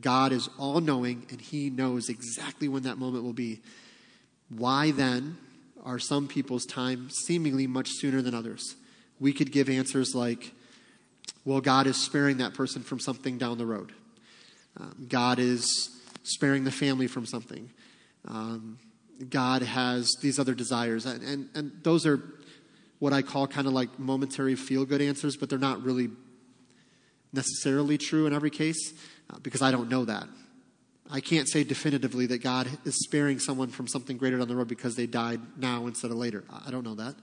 God is all knowing, and He knows exactly when that moment will be. Why then are some people's time seemingly much sooner than others? We could give answers like, well, God is sparing that person from something down the road. Um, God is sparing the family from something. Um, God has these other desires. And, and, and those are what I call kind of like momentary feel good answers, but they're not really necessarily true in every case uh, because I don't know that. I can't say definitively that God is sparing someone from something greater down the road because they died now instead of later. I don't know that.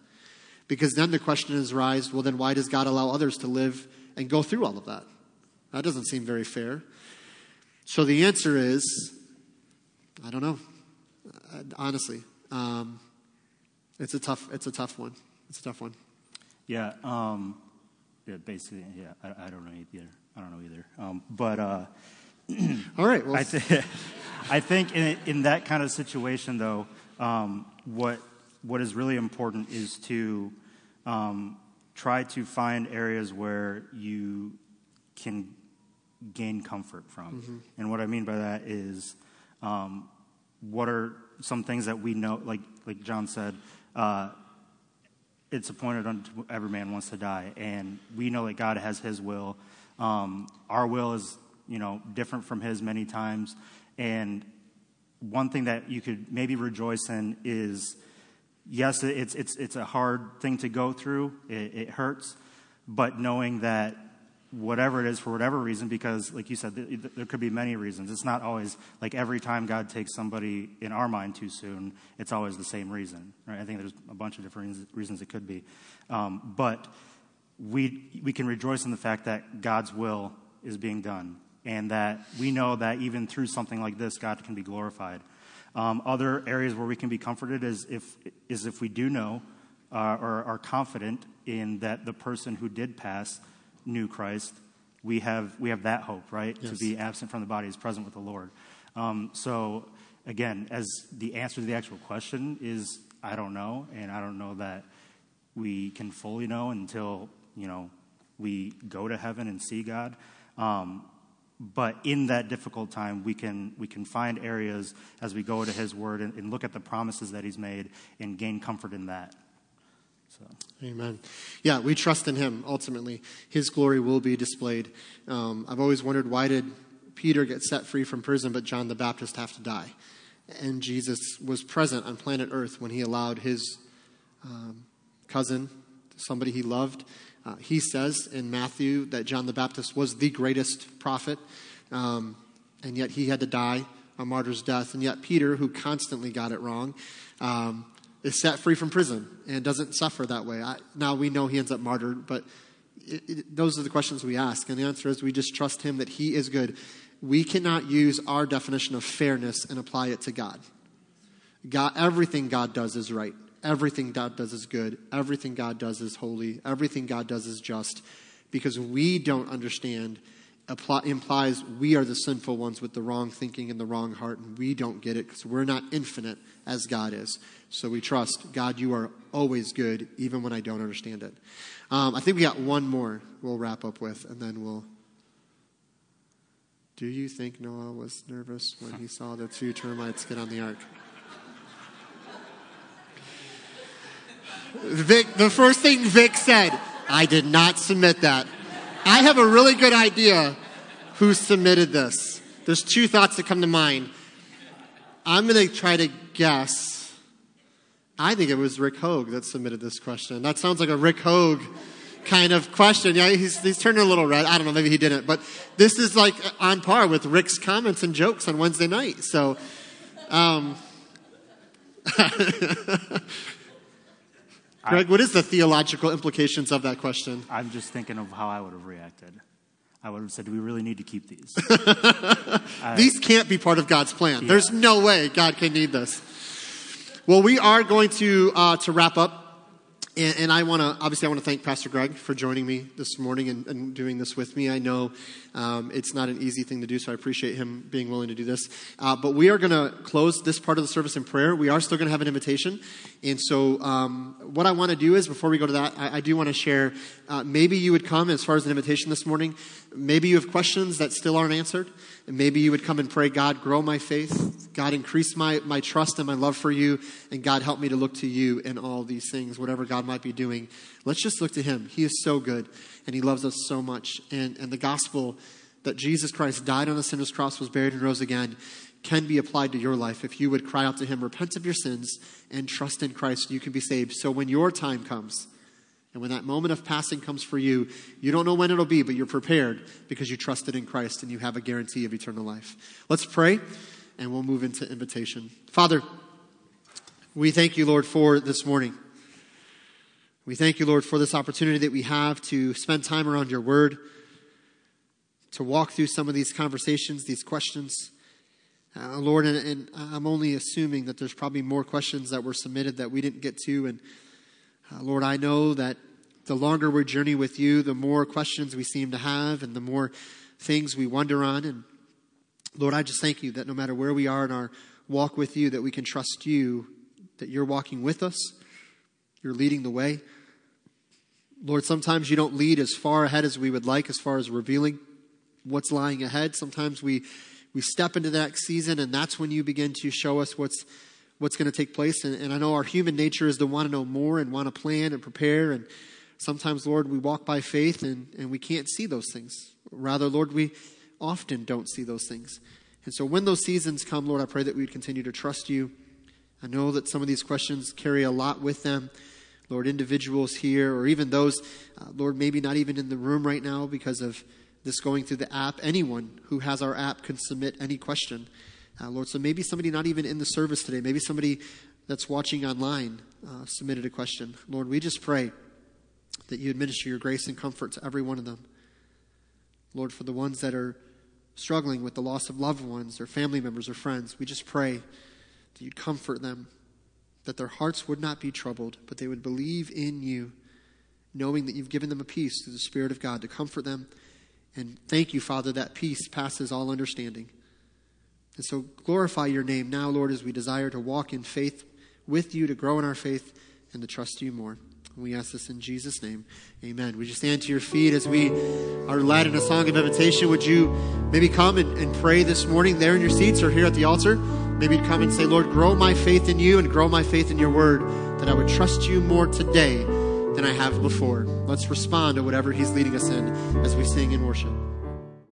Because then the question is raised well, then why does God allow others to live and go through all of that? That doesn't seem very fair. So the answer is, I don't know. Uh, honestly, um, it's a tough. It's a tough one. It's a tough one. Yeah. Um, yeah. Basically, yeah. I, I, don't know either. I don't know either. Um, but uh, all right. Well, I, th- I think in, in that kind of situation, though, um, what what is really important is to um, try to find areas where you can gain comfort from. Mm-hmm. And what I mean by that is, um, what are some things that we know, like like John said, uh, it's appointed unto every man wants to die, and we know that God has His will. Um, our will is, you know, different from His many times, and one thing that you could maybe rejoice in is, yes, it's it's it's a hard thing to go through. It, it hurts, but knowing that whatever it is for whatever reason because like you said there could be many reasons. It's not always like every time god takes somebody in our mind too soon it's always the same reason right? I think there's a bunch of different reasons it could be. Um, but we we can rejoice in the fact that god's will is being done and that we know that even through something like this god can be glorified. Um, other areas where we can be comforted is if is if we do know uh, or are confident in that the person who did pass knew Christ, we have, we have that hope, right? Yes. To be absent from the body is present with the Lord. Um, so, again, as the answer to the actual question is, I don't know, and I don't know that we can fully know until, you know, we go to heaven and see God. Um, but in that difficult time, we can, we can find areas as we go to His Word and, and look at the promises that He's made and gain comfort in that. So. Amen. Yeah, we trust in Him. Ultimately, His glory will be displayed. Um, I've always wondered why did Peter get set free from prison, but John the Baptist have to die? And Jesus was present on planet Earth when He allowed His um, cousin, somebody He loved. Uh, he says in Matthew that John the Baptist was the greatest prophet, um, and yet he had to die a martyr's death. And yet Peter, who constantly got it wrong, um, is set free from prison and doesn't suffer that way. I, now we know he ends up martyred, but it, it, those are the questions we ask. And the answer is we just trust him that he is good. We cannot use our definition of fairness and apply it to God. God everything God does is right. Everything God does is good. Everything God does is holy. Everything God does is just because we don't understand apply, implies we are the sinful ones with the wrong thinking and the wrong heart, and we don't get it because we're not infinite as God is. So we trust, God, you are always good, even when I don't understand it. Um, I think we got one more we'll wrap up with, and then we'll. Do you think Noah was nervous when he saw the two termites get on the ark? Vic, the first thing Vic said, I did not submit that. I have a really good idea who submitted this. There's two thoughts that come to mind. I'm going to try to guess. I think it was Rick Hogue that submitted this question. That sounds like a Rick Hogue kind of question. Yeah, he's, he's turning a little red. I don't know, maybe he didn't. But this is like on par with Rick's comments and jokes on Wednesday night. So, um, Greg, what is the theological implications of that question? I'm just thinking of how I would have reacted. I would have said, Do we really need to keep these? these can't be part of God's plan. Yeah. There's no way God can need this. Well, we are going to, uh, to wrap up. And, and I want to, obviously, I want to thank Pastor Greg for joining me this morning and, and doing this with me. I know um, it's not an easy thing to do, so I appreciate him being willing to do this. Uh, but we are going to close this part of the service in prayer. We are still going to have an invitation. And so, um, what I want to do is, before we go to that, I, I do want to share uh, maybe you would come as far as an invitation this morning. Maybe you have questions that still aren't answered. And maybe you would come and pray, God, grow my faith. God, increase my, my trust and my love for you. And God, help me to look to you in all these things, whatever God might be doing. Let's just look to him. He is so good and he loves us so much. And, and the gospel that Jesus Christ died on the sinner's cross, was buried, and rose again can be applied to your life if you would cry out to him, repent of your sins, and trust in Christ, you can be saved. So when your time comes, And when that moment of passing comes for you, you don't know when it'll be, but you're prepared because you trusted in Christ and you have a guarantee of eternal life. Let's pray and we'll move into invitation. Father, we thank you, Lord, for this morning. We thank you, Lord, for this opportunity that we have to spend time around your word, to walk through some of these conversations, these questions. Uh, Lord, and, and, I'm only assuming that there's probably more questions that were submitted that we didn't get to. And uh, Lord, I know that the longer we journey with you, the more questions we seem to have and the more things we wonder on. And Lord, I just thank you that no matter where we are in our walk with you, that we can trust you, that you're walking with us, you're leading the way. Lord, sometimes you don't lead as far ahead as we would like as far as revealing what's lying ahead. Sometimes we we step into that season, and that's when you begin to show us what's what's going to take place. And, and I know our human nature is to want to know more and want to plan and prepare. And sometimes, Lord, we walk by faith and, and we can't see those things. Rather, Lord, we often don't see those things. And so when those seasons come, Lord, I pray that we would continue to trust you. I know that some of these questions carry a lot with them. Lord, individuals here, or even those, uh, Lord, maybe not even in the room right now because of this going through the app. Anyone who has our app can submit any question. Uh, Lord, so maybe somebody not even in the service today, maybe somebody that's watching online uh, submitted a question. Lord, we just pray that you administer your grace and comfort to every one of them. Lord, for the ones that are struggling with the loss of loved ones or family members or friends, we just pray that you'd comfort them, that their hearts would not be troubled, but they would believe in you, knowing that you've given them a peace through the Spirit of God to comfort them and thank you, Father, that peace passes all understanding. And so glorify your name now, Lord, as we desire to walk in faith with you, to grow in our faith, and to trust you more. We ask this in Jesus' name. Amen. Would you stand to your feet as we are led in a song of invitation? Would you maybe come and, and pray this morning there in your seats or here at the altar? Maybe come and say, Lord, grow my faith in you and grow my faith in your word, that I would trust you more today than I have before. Let's respond to whatever He's leading us in as we sing and worship.